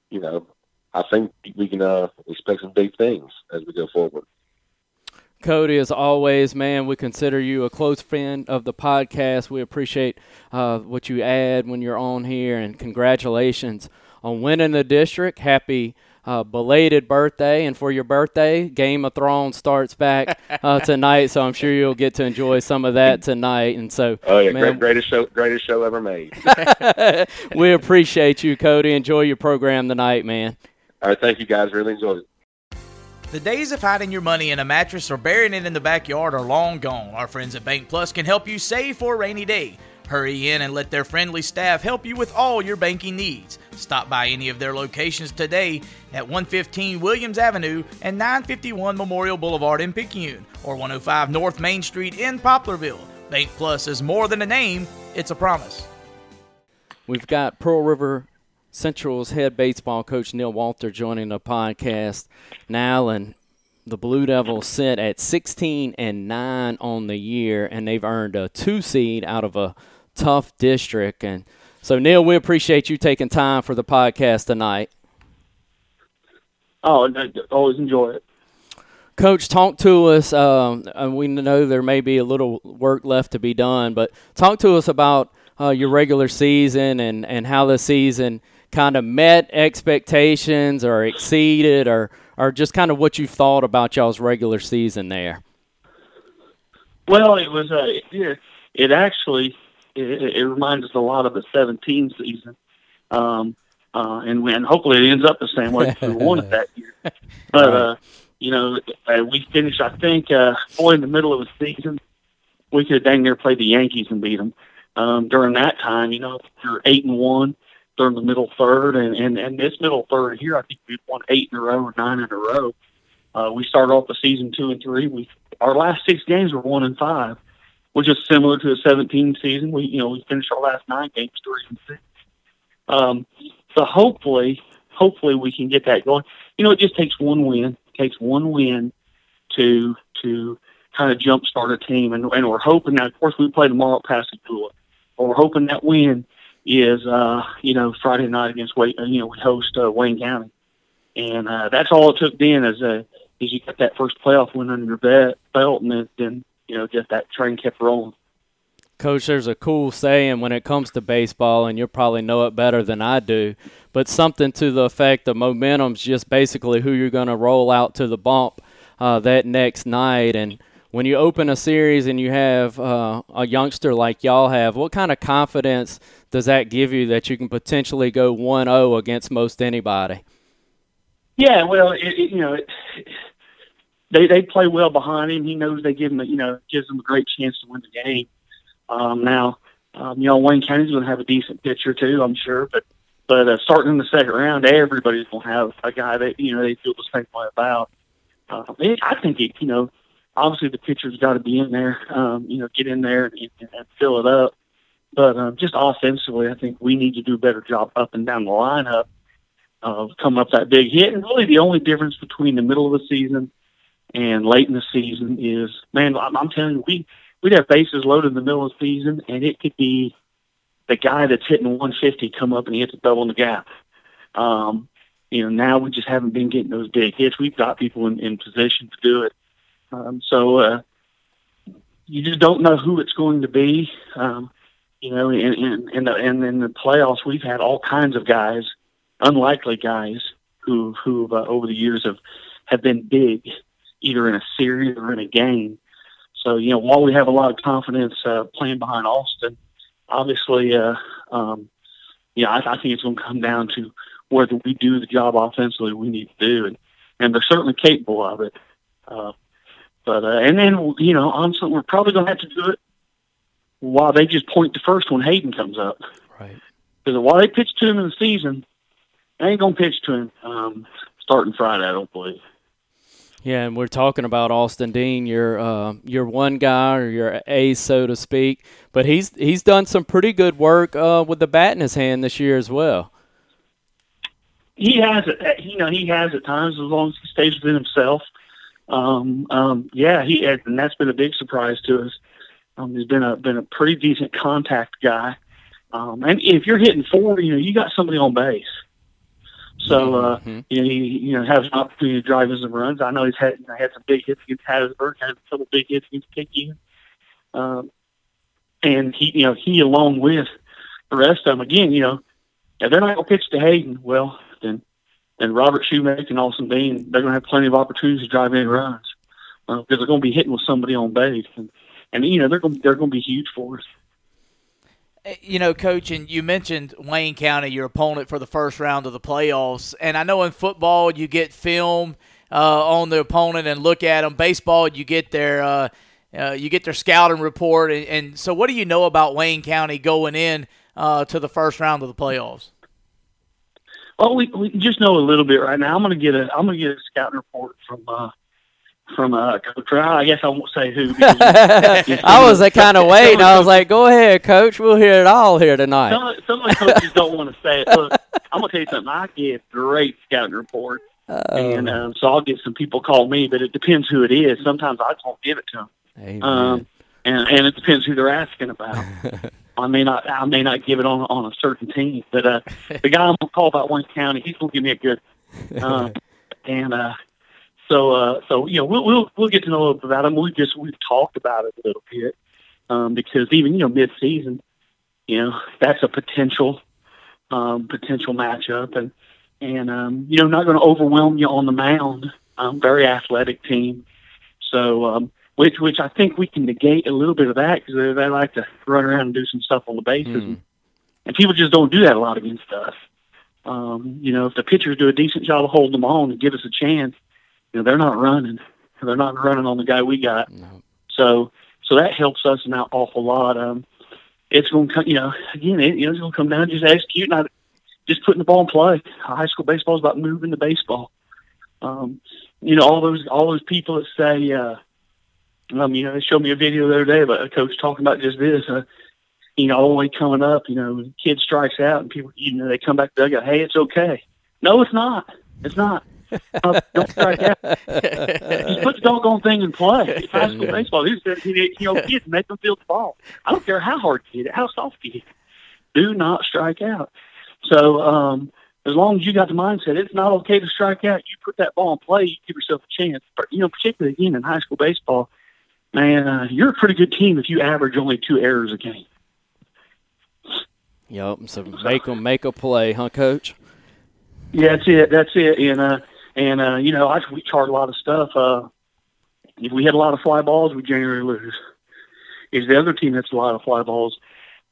you know, I think we can uh, expect some big things as we go forward. Cody, as always, man, we consider you a close friend of the podcast. We appreciate uh, what you add when you're on here, and congratulations on winning the district. Happy uh, belated birthday. And for your birthday, Game of Thrones starts back uh, tonight, so I'm sure you'll get to enjoy some of that tonight. And so, oh yeah, man, greatest show, greatest show ever made. we appreciate you, Cody. Enjoy your program tonight, man. All right, thank you guys. Really enjoyed it. The days of hiding your money in a mattress or burying it in the backyard are long gone. Our friends at Bank Plus can help you save for a rainy day. Hurry in and let their friendly staff help you with all your banking needs. Stop by any of their locations today at 115 Williams Avenue and 951 Memorial Boulevard in Picayune or 105 North Main Street in Poplarville. Bank Plus is more than a name, it's a promise. We've got Pearl River Central's head baseball coach Neil Walter joining the podcast now, and the Blue Devils sit at 16 and 9 on the year, and they've earned a two seed out of a tough district. And so, Neil, we appreciate you taking time for the podcast tonight. Oh, always enjoy it. Coach, talk to us. Um, we know there may be a little work left to be done, but talk to us about uh, your regular season and, and how the season kind of met expectations or exceeded or, or just kind of what you thought about y'all's regular season there. Well, it was a it, it actually it, it reminds us a lot of the 17 season. Um, uh, and, and hopefully it ends up the same way we won it that year. But, uh, you know, uh, we finished, I think, uh, boy, in the middle of the season, we could dang near play the Yankees and beat them. Um, during that time, you know, you're eight and one during the middle third, and, and, and this middle third here, I think we've won eight in a row or nine in a row. Uh, we started off the season two and three. We our last six games were one and five which is similar to the 17 season. We, you know, we finished our last nine games three and six. Um, so hopefully, hopefully we can get that going. You know, it just takes one win. It takes one win to to kind of jumpstart a team, and, and we're hoping that. Of course, we play tomorrow at Pascagoula, but we're hoping that win is, uh, you know, Friday night against Wayne. You know, we host uh, Wayne County, and uh, that's all it took. Then is uh, is you got that first playoff win under your belt, and then you know, just that train kept rolling. Coach, there's a cool saying when it comes to baseball, and you'll probably know it better than I do, but something to the effect of momentum's just basically who you're going to roll out to the bump uh, that next night. And when you open a series and you have uh, a youngster like y'all have, what kind of confidence does that give you that you can potentially go 1 0 against most anybody? Yeah, well, it, it, you know, it, they they play well behind him. He knows they give him, a, you know, gives him a great chance to win the game. Um, now, um, you know, Wayne County's going to have a decent pitcher too, I'm sure. But but uh, starting in the second round, everybody's going to have a guy that you know they feel the same way about. Uh, it, I think it, you know, obviously the pitcher's got to be in there, um, you know, get in there and, and fill it up. But um, just offensively, I think we need to do a better job up and down the lineup of coming up that big hit. And really, the only difference between the middle of the season and late in the season is, man, I'm, I'm telling you, we we'd have bases loaded in the middle of the season, and it could be the guy that's hitting 150 come up and he hits a double in the gap. Um, you know, now we just haven't been getting those big hits. We've got people in, in position to do it. Um, so uh, you just don't know who it's going to be. Um, you know, and and and, the, and in the playoffs, we've had all kinds of guys, unlikely guys, who who uh, over the years have have been big, either in a series or in a game. So you know, while we have a lot of confidence uh, playing behind Austin, obviously, uh, um, yeah, I, I think it's going to come down to whether we do the job offensively we need to do, and and they're certainly capable of it. Uh, but uh, and then you know, honestly, we're probably going to have to do it while they just point to first when Hayden comes up. Right. Because while they pitch to him in the season, they ain't going to pitch to him um, starting Friday. I don't believe. Yeah, and we're talking about Austin Dean, your uh, your one guy or your ace, so to speak. But he's he's done some pretty good work uh, with the bat in his hand this year as well. He has it, you know, he has at times as long as he stays within himself. Um, um, yeah, he and that's been a big surprise to us. Um, he's been a been a pretty decent contact guy. Um, and if you're hitting four, you know, you got somebody on base. So uh, mm-hmm. you know, he you know has an opportunity to drive in some runs. I know he's had you know, had some big hits against Hattiesburg, had a couple big hits against Picayune, um, and he you know he along with the rest of them again. You know, if they're not going to pitch to Hayden, well then then Robert Shoemake and Austin Dean they're going to have plenty of opportunities to drive in runs uh, because they're going to be hitting with somebody on base, and and you know they're going to they're going to be huge for us. You know, coach, and you mentioned Wayne County, your opponent for the first round of the playoffs. And I know in football you get film uh, on the opponent and look at them. Baseball, you get their uh, uh, you get their scouting report. And, and, so, what do you know about Wayne County going in uh, to the first round of the playoffs? Well, we, we just know a little bit right now. I'm going to get a I'm going to get a scouting report from uh, from uh, Coach I guess I won't say who. I was a kind of waiting. I was like, "Go ahead, Coach. We'll hear it all here tonight." Some, some of the coaches don't want to say it. Look, I'm gonna tell you something. I get great scouting reports, uh, and um, so I'll get some people call me, but it depends who it is. Sometimes I just won't give it to them, um, and and it depends who they're asking about. I may not I may not give it on on a certain team, but uh, the guy I'm gonna call about Wayne County, he's gonna give me a good. Uh, and uh, so, uh, so you know, we'll we'll we'll get to know a little bit about him. We just we've talked about it a little bit um, because even you know mid-season, you know, that's a potential um, potential matchup, and and um, you know, not going to overwhelm you on the mound. Um, very athletic team, so um, which which I think we can negate a little bit of that because they, they like to run around and do some stuff on the bases, mm. and, and people just don't do that a lot against us. Um, you know, if the pitchers do a decent job of holding them on and give us a chance, you know, they're not running. They're not running on the guy we got. No. So, so that helps us an awful lot. Um, it's going to come, you know, again, it, you know, it's going to come down to just executing, not just putting the ball in play. High school baseball is about moving the baseball. Um, you know, all those, all those people that say, uh, um, you know, they showed me a video the other day about a coach talking about just this, uh, you know, all the way coming up, you know, kid strikes out and people, you know, they come back to the dugout, hey, it's okay. No, it's not. It's not uh, don't strike out. Just put the doggone thing in play. It's high school baseball. These 17, 18 year old kids make them feel the ball. I don't care how hard you hit it, how soft you hit it. Do not strike out. So, um, as long as you got the mindset, it's not okay to strike out. You put that ball in play, you give yourself a chance. But, you know, particularly again in high school baseball, man, uh, you're a pretty good team if you average only two errors a game. Yep. So make them make a play, huh, Coach? Yeah, that's it. That's it. And uh, and uh, you know, I, we chart a lot of stuff. Uh, if we had a lot of fly balls, we generally lose. If the other team hits a lot of fly balls,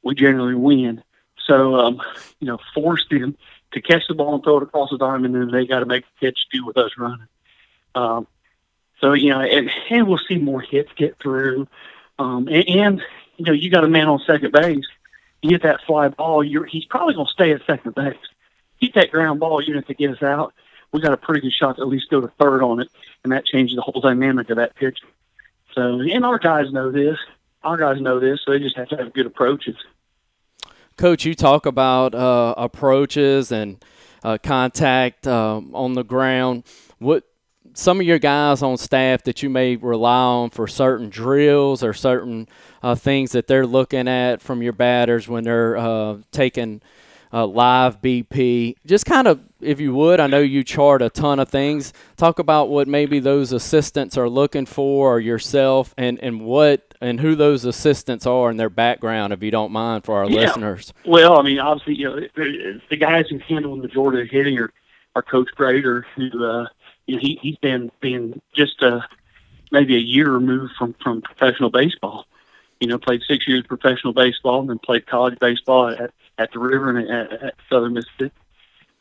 we generally win. So, um, you know, force them to catch the ball and throw it across the diamond, and they got to make a catch to do with us running. Um, so, you know, and, and we'll see more hits get through. Um, and, and, you know, you got a man on second base. You get that fly ball, you're, he's probably going to stay at second base. Keep that ground ball you unit to get us out. We got a pretty good shot to at least go to third on it, and that changes the whole dynamic of that pitch. So, and our guys know this. Our guys know this, so they just have to have good approaches. Coach, you talk about uh, approaches and uh, contact um, on the ground. What some of your guys on staff that you may rely on for certain drills or certain uh, things that they're looking at from your batters when they're uh, taking uh, live BP. Just kind of, if you would, I know you chart a ton of things. Talk about what maybe those assistants are looking for, or yourself, and and what and who those assistants are and their background, if you don't mind, for our Yeah. listeners. Well, I mean, obviously, you know, the, guys who handle the majority of hitting are, are Coach Grader, who uh, you know, he he's been been just uh, maybe a year removed from from professional baseball. You know, played six years professional baseball, and then played college baseball at, at the River and at, at Southern Mississippi.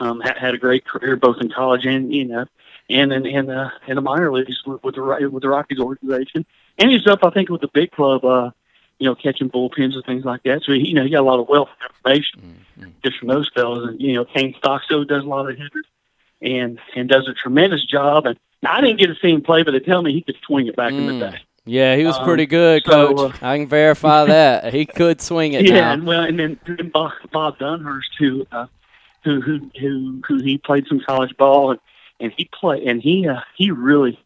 Um, had, had a great career both in college and you know, and in in, uh, in the minor leagues with, with the with the Rockies organization. And he's up, I think, with the big club. Uh, you know, catching bullpens and things like that. So he, you know, he got a lot of wealth of information just from those fellas. And you know, Kane Stockstill does a lot of hitters and and does a tremendous job. And I didn't get to see him play, but they tell me he could swing it back in the Mm. day. Yeah, he was Um, pretty good, so, Coach. I can verify that. He could swing it yeah, now. and well, and then, then Bob, Bob Dunhurst, who, uh, who who who who he played some college ball, and and he play and he uh, he really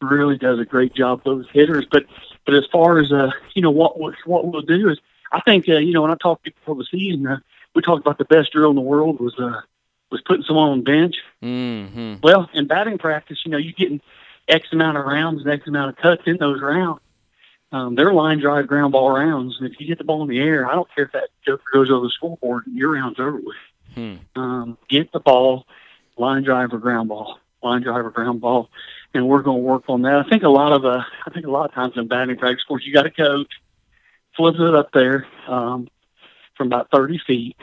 really does a great job with those hitters. But but as far as uh, you know, what what, what we'll do is, I think uh, you know when I talked before the season, uh, we talked about the best drill in the world was uh was putting someone on the bench. Mm-hmm. Well, in batting practice, you know, you're getting X amount of rounds and X amount of cuts in those rounds. Um, they're line drive ground ball rounds, and if you get the ball in the air, I don't care if that joker goes over the scoreboard, your round's over with. Hmm. Um, get the ball, line drive or ground ball, line drive or ground ball, and we're going to work on that. I think a lot of uh, I think a lot of times in batting practice, of course, you got a coach flips it up there um, from about 30 feet,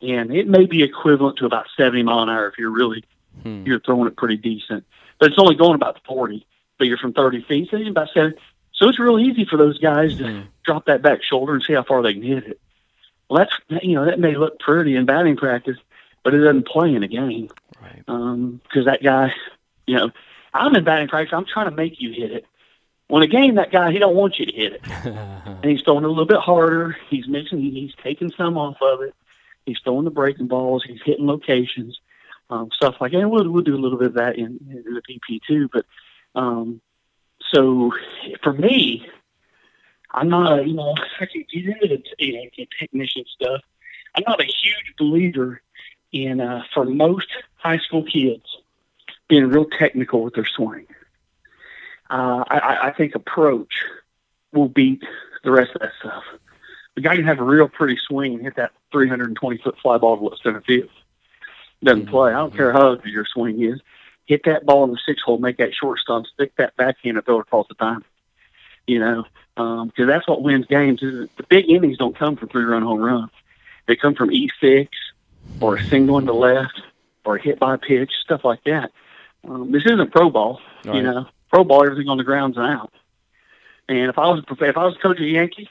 and it may be equivalent to about 70 mile an hour if you're really Hmm. you're throwing it pretty decent. But it's only going about 40, but you're from 30 feet, so about 70. So it's real easy for those guys to Hmm. drop that back shoulder and see how far they can hit it. Well, that's you know that may look pretty in batting practice, but it doesn't play in a game Right. because that guy, you know, I'm in batting practice. I'm trying to make you hit it. When a game, that guy he don't want you to hit it, and he's throwing it a little bit harder. He's mixing. He's taking some off of it. He's throwing the breaking balls. He's hitting locations, um, stuff like that. And we'll we'll do a little bit of that in, in the BP too. But um, so for me, I'm not a you know I can get into the you know, technician stuff. I'm not a huge believer in uh, for most high school kids being real technical with their swing. Uh, I- I, I think approach will beat the rest of that stuff. The guy can have a real pretty swing and hit that 320 foot fly ball to left center field. Doesn't play. I don't care how ugly your swing is. Hit that ball in the six hole, make that shortstop, stick that backhand and throw it across the time. You know, because that's what wins games. Is the big innings don't come from three run home runs. They come from E six or a single in the left or a hit by pitch, stuff like that. Um, this isn't pro ball, Right. you know. Pro ball, everything on the ground's out. And if I was if I was coach of the Yankees,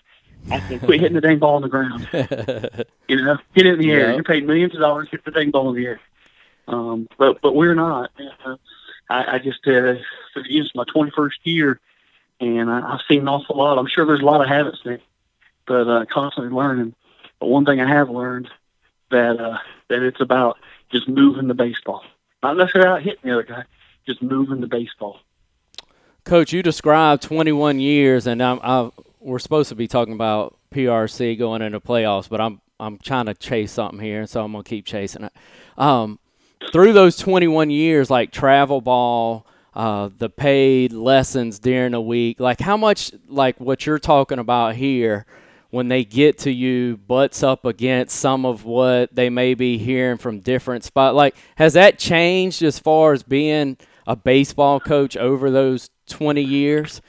I'd quit hitting the dang ball on the ground. You know, hit it in the air. You're paid millions of dollars, hit the dang ball in the air. Um, but but we're not. Uh, I, I just uh, is my 21st year, and I, I've seen an awful lot. I'm sure there's a lot of habits there, but uh, constantly learning. But one thing I have learned that uh, that it's about just moving the baseball, not necessarily out hitting the other guy, just moving the baseball. Coach, you described 21 years, and I'm, I, we're supposed to be talking about PRC going into playoffs, but I'm I'm trying to chase something here, so I'm gonna keep chasing it. Um, through those 21 years, like travel ball, uh, the paid lessons during the week. Like how much, like what you're talking about here, when they get to you, butts up against some of what they may be hearing from different spots. Like has that changed as far as being a baseball coach over those 20 years?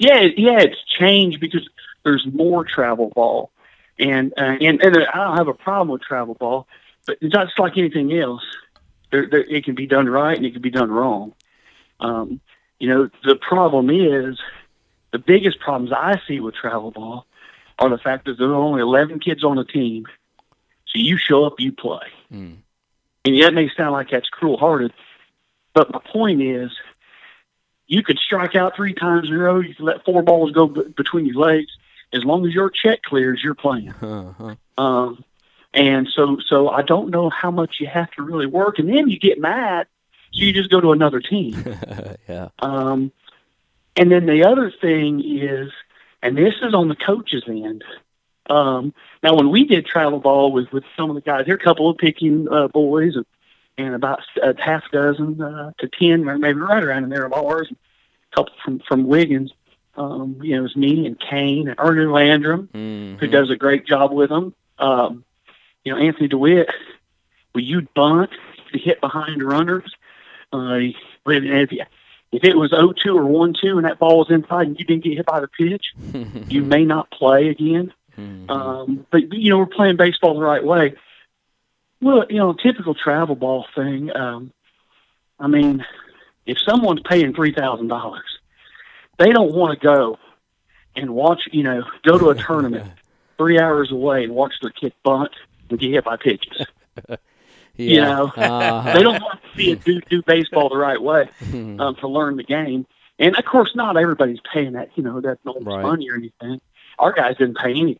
Yeah, yeah, it's changed because there's more travel ball, and uh, and and I don't have a problem with travel ball, but it's just like anything else. There, there, it can be done right and it can be done wrong. Um, you know, the problem is the biggest problems I see with travel ball are the fact that there are only 11 kids on a team. So you show up, you play. Mm. And that may sound like that's cruel hearted, but my point is you could strike out three times in a row. You can let four balls go b- between your legs. As long as your check clears, you're playing. Uh-huh. Um, and so, so I don't know how much you have to really work, and then you get mad, so you just go to another team. yeah. Um, and then the other thing is, and this is on the coach's end. Um, now, when we did travel ball with with some of the guys, there are a couple of Picayune uh, boys, and, and about a half dozen uh, to ten, maybe right around in there of ours. A couple from from Wiggins. Um, you know, it was me and Kane and Ernie Landrum, Mhm. who does a great job with them. Um, you know, Anthony DeWitt, well, you'd bunt to hit behind runners. Uh, if, if it was 0-2 or 1-2 and that ball was inside and you didn't get hit by the pitch, you may not play again. Mhm. Um, but, you know, we're playing baseball the right way. Well, you know, typical travel ball thing. Um, I mean, if someone's paying $3,000, they don't want to go and watch, you know, go to a tournament three hours away and watch their kid bunt and get hit by pitches. yeah. you know, Uh-huh. they don't want to see it do, do baseball the right way um, to learn the game. And of course, not everybody's paying that, you know, that enormous Right. money or anything. Our guys didn't pay anything.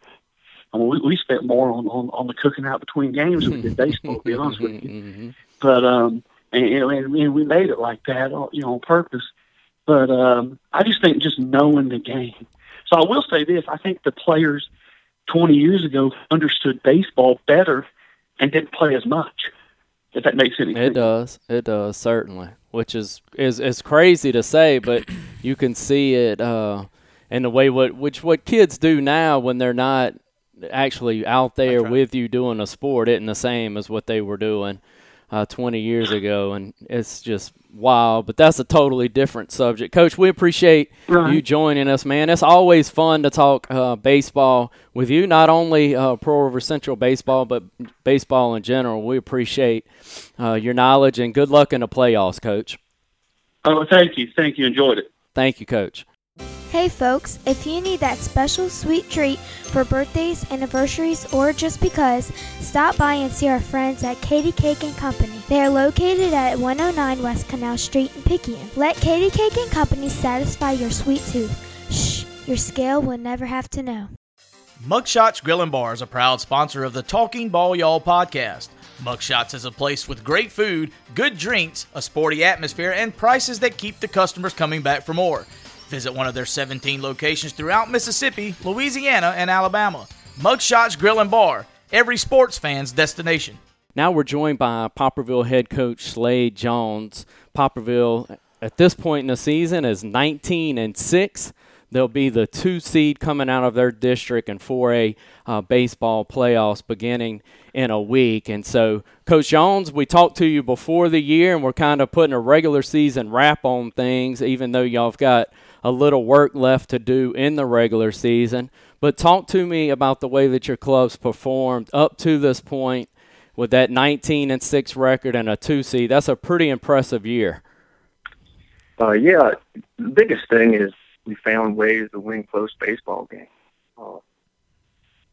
I mean, we, we spent more on, on, on the cooking out between games than we did baseball, to be honest with you. Mhm. But um, and, and, and we made it like that, uh, you know, on purpose. But um, I just think just knowing the game. So I will say this: I think the players 20 years ago understood baseball better and didn't play as much. If that makes any sense. It does. It does certainly, which is is is crazy to say, but you can see it uh, in the way what which what kids do now when they're not actually out there with you doing a sport isn't the same as what they were doing uh, 20 years ago, and it's just wild. But that's a totally different subject, Coach. We appreciate Right. you joining us, man. It's always fun to talk uh, baseball with you. Not only uh, Pearl River Central baseball, but baseball in general. We appreciate uh, your knowledge and good luck in the playoffs, Coach. Oh, thank you, thank you. Enjoyed it. Thank you, Coach. Hey folks, if you need that special sweet treat for birthdays, anniversaries, or just because, stop by and see our friends at Katie Cake and Company. They are located at 109 West Canal Street in Picayune. Let Katie Cake and Company satisfy your sweet tooth. Shh, your scale will never have to know. Mugshots Grill and Bar is a proud sponsor of the Talking Ball Y'all podcast. Mugshots is a place with great food, good drinks, a sporty atmosphere, and prices that keep the customers coming back for more. Visit one of their 17 locations throughout Mississippi, Louisiana, and Alabama. Mugshots Grill and Bar, every sports fan's destination. Now we're joined by Poplarville head coach Slade Jones. Poplarville, at this point in the season, is 19 and six. They'll be the two seed coming out of their district in 4A uh, baseball playoffs beginning in a week. And so, Coach Jones, we talked to you before the year, and we're kind of putting a regular season wrap on things, even though y'all have got a little work left to do in the regular season. But talk to me about the way that your club's performed up to this point with that 19 and 6 record and a 2 seed. That's a pretty impressive year. Uh, yeah, the biggest thing is we found ways to win close baseball games. Uh,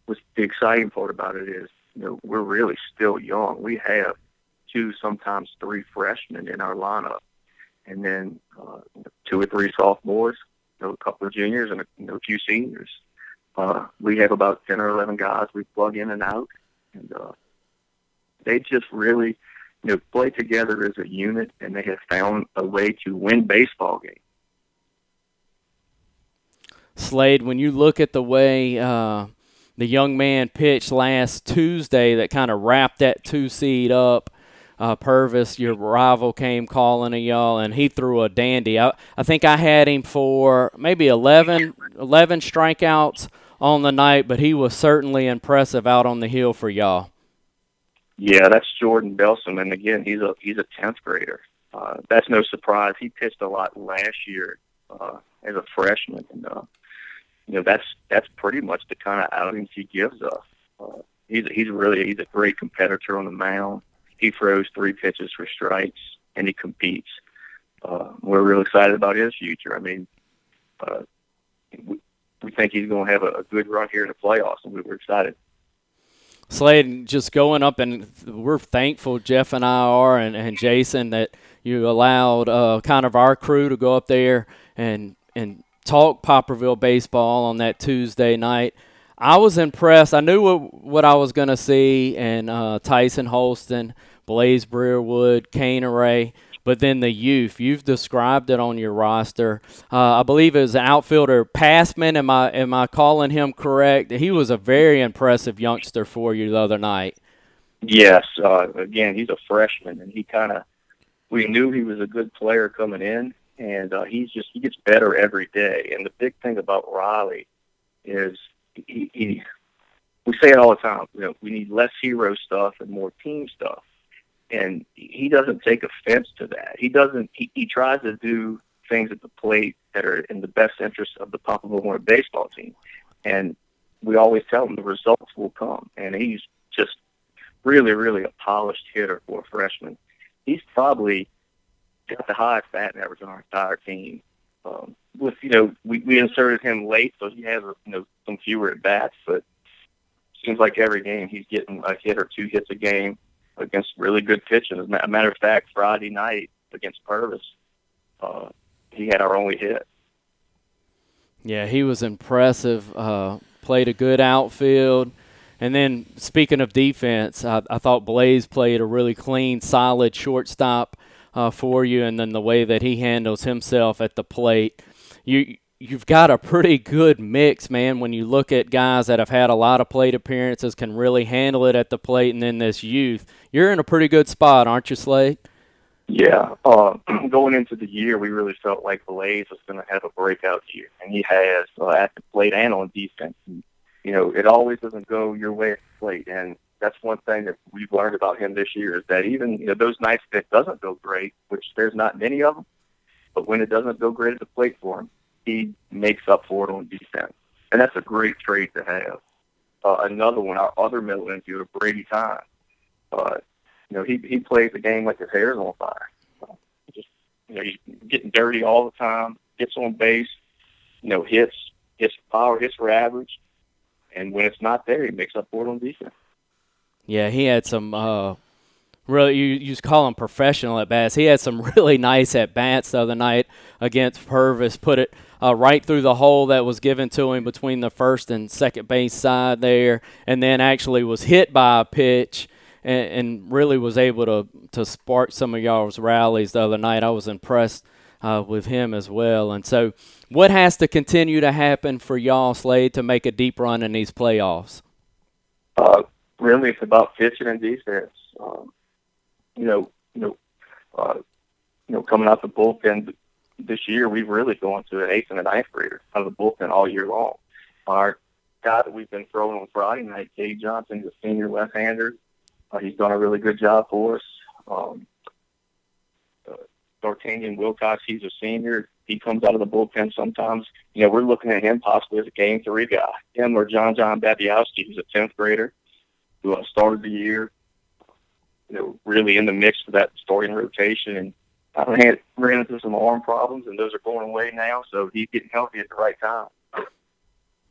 what's the exciting part about it is, you know, we're really still young. We have two, sometimes three freshmen in our lineup, and then uh, two or three sophomores, you know, a couple of juniors, and a, you know, a few seniors. Uh, we have about ten or eleven guys we plug in and out, and uh, they just really you know, play together as a unit, and they have found a way to win baseball games. Slade, when you look at the way uh, the young man pitched last Tuesday that kind of wrapped that two seed up, uh, Purvis, your rival, came calling to y'all, and he threw a dandy. I, I think I had him for maybe 11, 11 strikeouts on the night, but he was certainly impressive out on the hill for y'all. Yeah, that's Jordan Belsom, and again, he's a he's a tenth grader. Uh, that's no surprise. He pitched a lot last year uh, as a freshman, and uh, you know that's that's pretty much the kind of outings he gives us. Uh, he's he's really he's a great competitor on the mound. He throws three pitches for strikes, and he competes. Uh, we're real excited about his future. I mean, uh, we, we think he's going to have a, a good run here in the playoffs, and we we're excited. Slade, just going up, and we're thankful, Jeff and I are, and, and Jason, that you allowed uh, kind of our crew to go up there and and talk Poplarville baseball on that Tuesday night. I was impressed. I knew what, what I was going to see, and uh, Tyson Holston, Blaze Breerwood, Kane Array – but then the youth, you've described it on your roster. Uh, I believe it was an outfielder, Passman. Am I am I calling him correct? He was a very impressive youngster for you the other night. Yes, uh, again, he's a freshman, and he kind of we knew he was a good player coming in, and uh, he's just he gets better every day. And the big thing about Riley is he, he we say it all the time. You know, we need less hero stuff and more team stuff and he doesn't take offense to that. He doesn't. He, he tries to do things at the plate that are in the best interest of the Poplarville Hornet baseball team, and we always tell him the results will come. And he's just really, really a polished hitter for a freshman. He's probably got the highest batting average on our entire team. Um, with you know, we, we inserted him late, so he has you know some fewer at bats, but seems like every game he's getting a hit or two hits a game against really good pitching. As a matter of fact, Friday night against Purvis, uh, he had our only hit. Yeah, he was impressive. Uh, played a good outfield. And then, speaking of defense, I, I, thought Blaze played a really clean, solid shortstop uh, for you, and then the way that he handles himself at the plate. You you've got a pretty good mix, man. When you look at guys that have had a lot of plate appearances, can really handle it at the plate, and then this youth, you're in a pretty good spot, aren't you, Slade? Yeah. Uh, going into the year, we really felt like Blaze was going to have a breakout year, and he has uh, at the plate and on defense. And, you know, it always doesn't go your way at the plate, and that's one thing that we've learned about him this year is that even you know those nights that doesn't go great, which there's not many of them, but when it doesn't go great at the plate for him, he makes up for it on defense, and that's a great trait to have. Uh, another one, our other middle infielder, Brady Time. Uh, you know, he he plays the game like his hair's on fire. Uh, just you know, he's getting dirty all the time, gets on base, you know, hits hits power, hits for average, and when it's not there, he makes up for it on defense. Yeah, he had some uh, really you you call him professional at bats. He had some really nice at bats the other night against Purvis. Put it uh, right through the hole that was given to him between the first and second base side there, and then actually was hit by a pitch. And, and really was able to, to spark some of y'all's rallies the other night. I was impressed uh, with him as well. And so, what has to continue to happen for y'all, Slade, to make a deep run in these playoffs? Uh, really, it's about pitching and defense. Um, you know, you know, uh, you know, coming out the bullpen this year, we've really gone to an eighth and a ninth grader out of the bullpen all year long. Our guy that we've been throwing on Friday night, Jay Johnson, is a senior left-hander. Uh, he's done a really good job for us. Um, uh, D'Artagnan Wilcox, he's a senior. He comes out of the bullpen sometimes. You know, we're looking at him possibly as a game three guy. Him or John John Babiowski, who's a 10th grader who uh, started the year, you know, really in the mix for that starting rotation. And I had ran into some arm problems, and those are going away now. So he's getting healthy at the right time.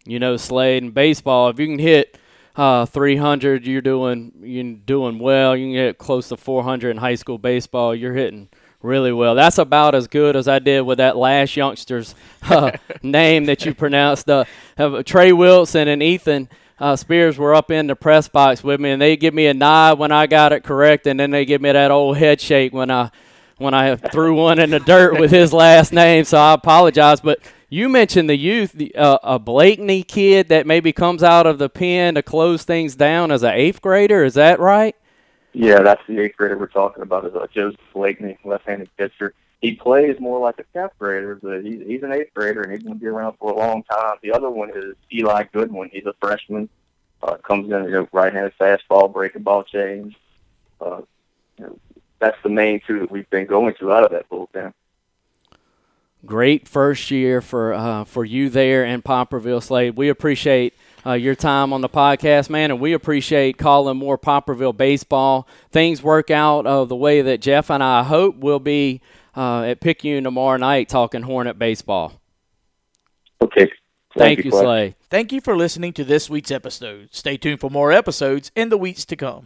You know, Slade in baseball, if you can hit uh, 300, you're doing you're doing well. You can get close to 400 in high school baseball. You're hitting really well. That's about as good as I did with that last youngster's uh, name that you pronounced. Uh, Trey Wilson and Ethan uh, Spears were up in the press box with me, and they give me a nod when I got it correct, and then they give me that old head shake when I when I threw one in the dirt with his last name. So I apologize, but you mentioned the youth, the, uh, a Blakeney kid that maybe comes out of the pen to close things down as an eighth grader. Is that right? Yeah, that's the eighth grader we're talking about. Is uh, Joseph Blakeney, left-handed pitcher. He plays more like a tenth grader, but he's, he's an eighth grader and he's going to be around for a long time. The other one is Eli Goodwin. He's a freshman. Uh, comes in, you know, right-handed fastball, breaking ball change. Uh, you know, that's the main two that we've been going to out of that bullpen. Great first year for uh, for you there in Poplarville, Slade. We appreciate uh, your time on the podcast, man, and we appreciate calling more Poplarville baseball. Things work out uh, the way that Jeff and I hope will be uh, at Picayune tomorrow night talking Hornet baseball. Okay. Thank, Thank you, Clay. Slade. Thank you for listening to this week's episode. Stay tuned for more episodes in the weeks to come.